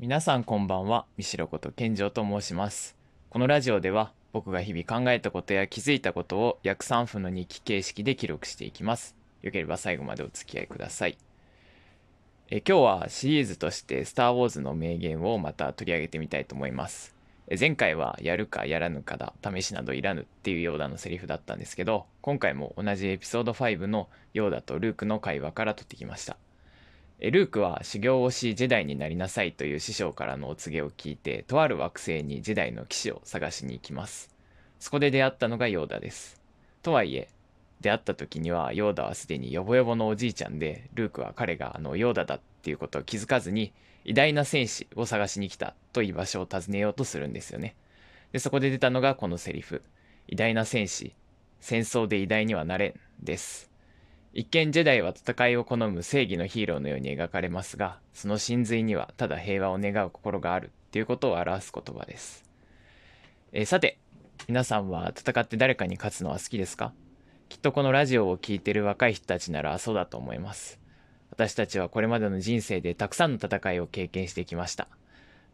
皆さんこんばんは、三代こと健城と申します。このラジオでは僕が日々考えたことや気づいたことを約3分の日記形式で記録していきます。よければ最後までお付き合いください。え今日はシリーズとしてスター・ウォーズの名言をまた取り上げてみたいと思います。え前回はやるかやらぬかだ、試しなどいらぬっていうヨーダのセリフだったんですけど、今回も同じエピソード5のヨーダとルークの会話から取ってきました。ルークは修行をしジェダイになりなさいという師匠からのお告げを聞いてとある惑星にジェダイの騎士を探しに行きます。そこで出会ったのがヨーダです。とはいえ出会った時にはヨーダはすでにヨボヨボのおじいちゃんでルークは彼があのヨーダだっていうことを気づかずに偉大な戦士を探しに来たと居場所を訪ねようとするんですよね。でそこで出たのがこのセリフ。偉大な戦士戦争で偉大にはなれんです。一見ジェダイは戦いを好む正義のヒーローのように描かれますが、その真髄にはただ平和を願う心があるっていうことを表す言葉です。えーさて、皆さんは戦って誰かに勝つのは好きですか？きっとこのラジオを聴いてる若い人たちならそうだと思います。私たちはこれまでの人生でたくさんの戦いを経験してきました。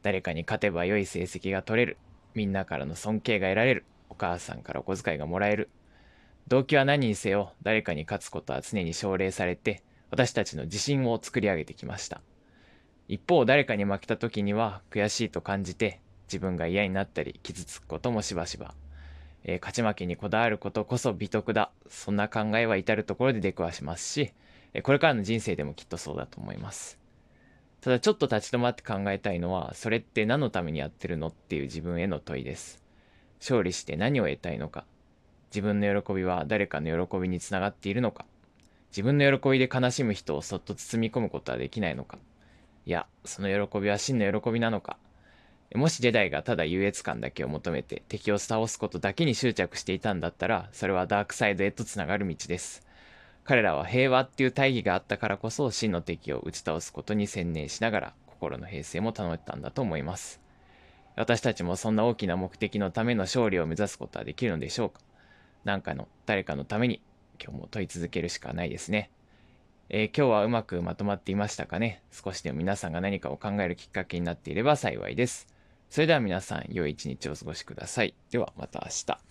誰かに勝てば良い成績が取れる。みんなからの尊敬が得られる。お母さんからお小遣いがもらえる。動機は何にせよ誰かに勝つことは常に奨励されて私たちの自信を作り上げてきました。一方誰かに負けた時には悔しいと感じて自分が嫌になったり傷つくこともしばしば、えー勝ち負けにこだわることこそ美徳だ。そんな考えは至る所で出くわしますしえこれからの人生でもきっとそうだと思います。ただちょっと立ち止まって考えたいのはそれって何のためにやってるのっていう自分への問いです。勝利して何を得たいのか。自分の喜びは誰かの喜びにつながっているのか。自分の喜びで悲しむ人をそっと包み込むことはできないのか。いやその喜びは真の喜びなのか。もしジェダイがただ優越感だけを求めて敵を倒すことだけに執着していたんだったらそれはダークサイドへとつながる道です。彼らは平和っていう大義があったからこそ真の敵を打ち倒すことに専念しながら心の平静も保ったんだと思います。私たちもそんな大きな目的のための勝利を目指すことはできるのでしょうか。なんかの誰かのために今日も問い続けるしかないですね。えー今日はうまくまとまっていましたかね？少しでも皆さんが何かを考えるきっかけになっていれば幸いです。それでは皆さん良い一日をお過ごしください。ではまた明日。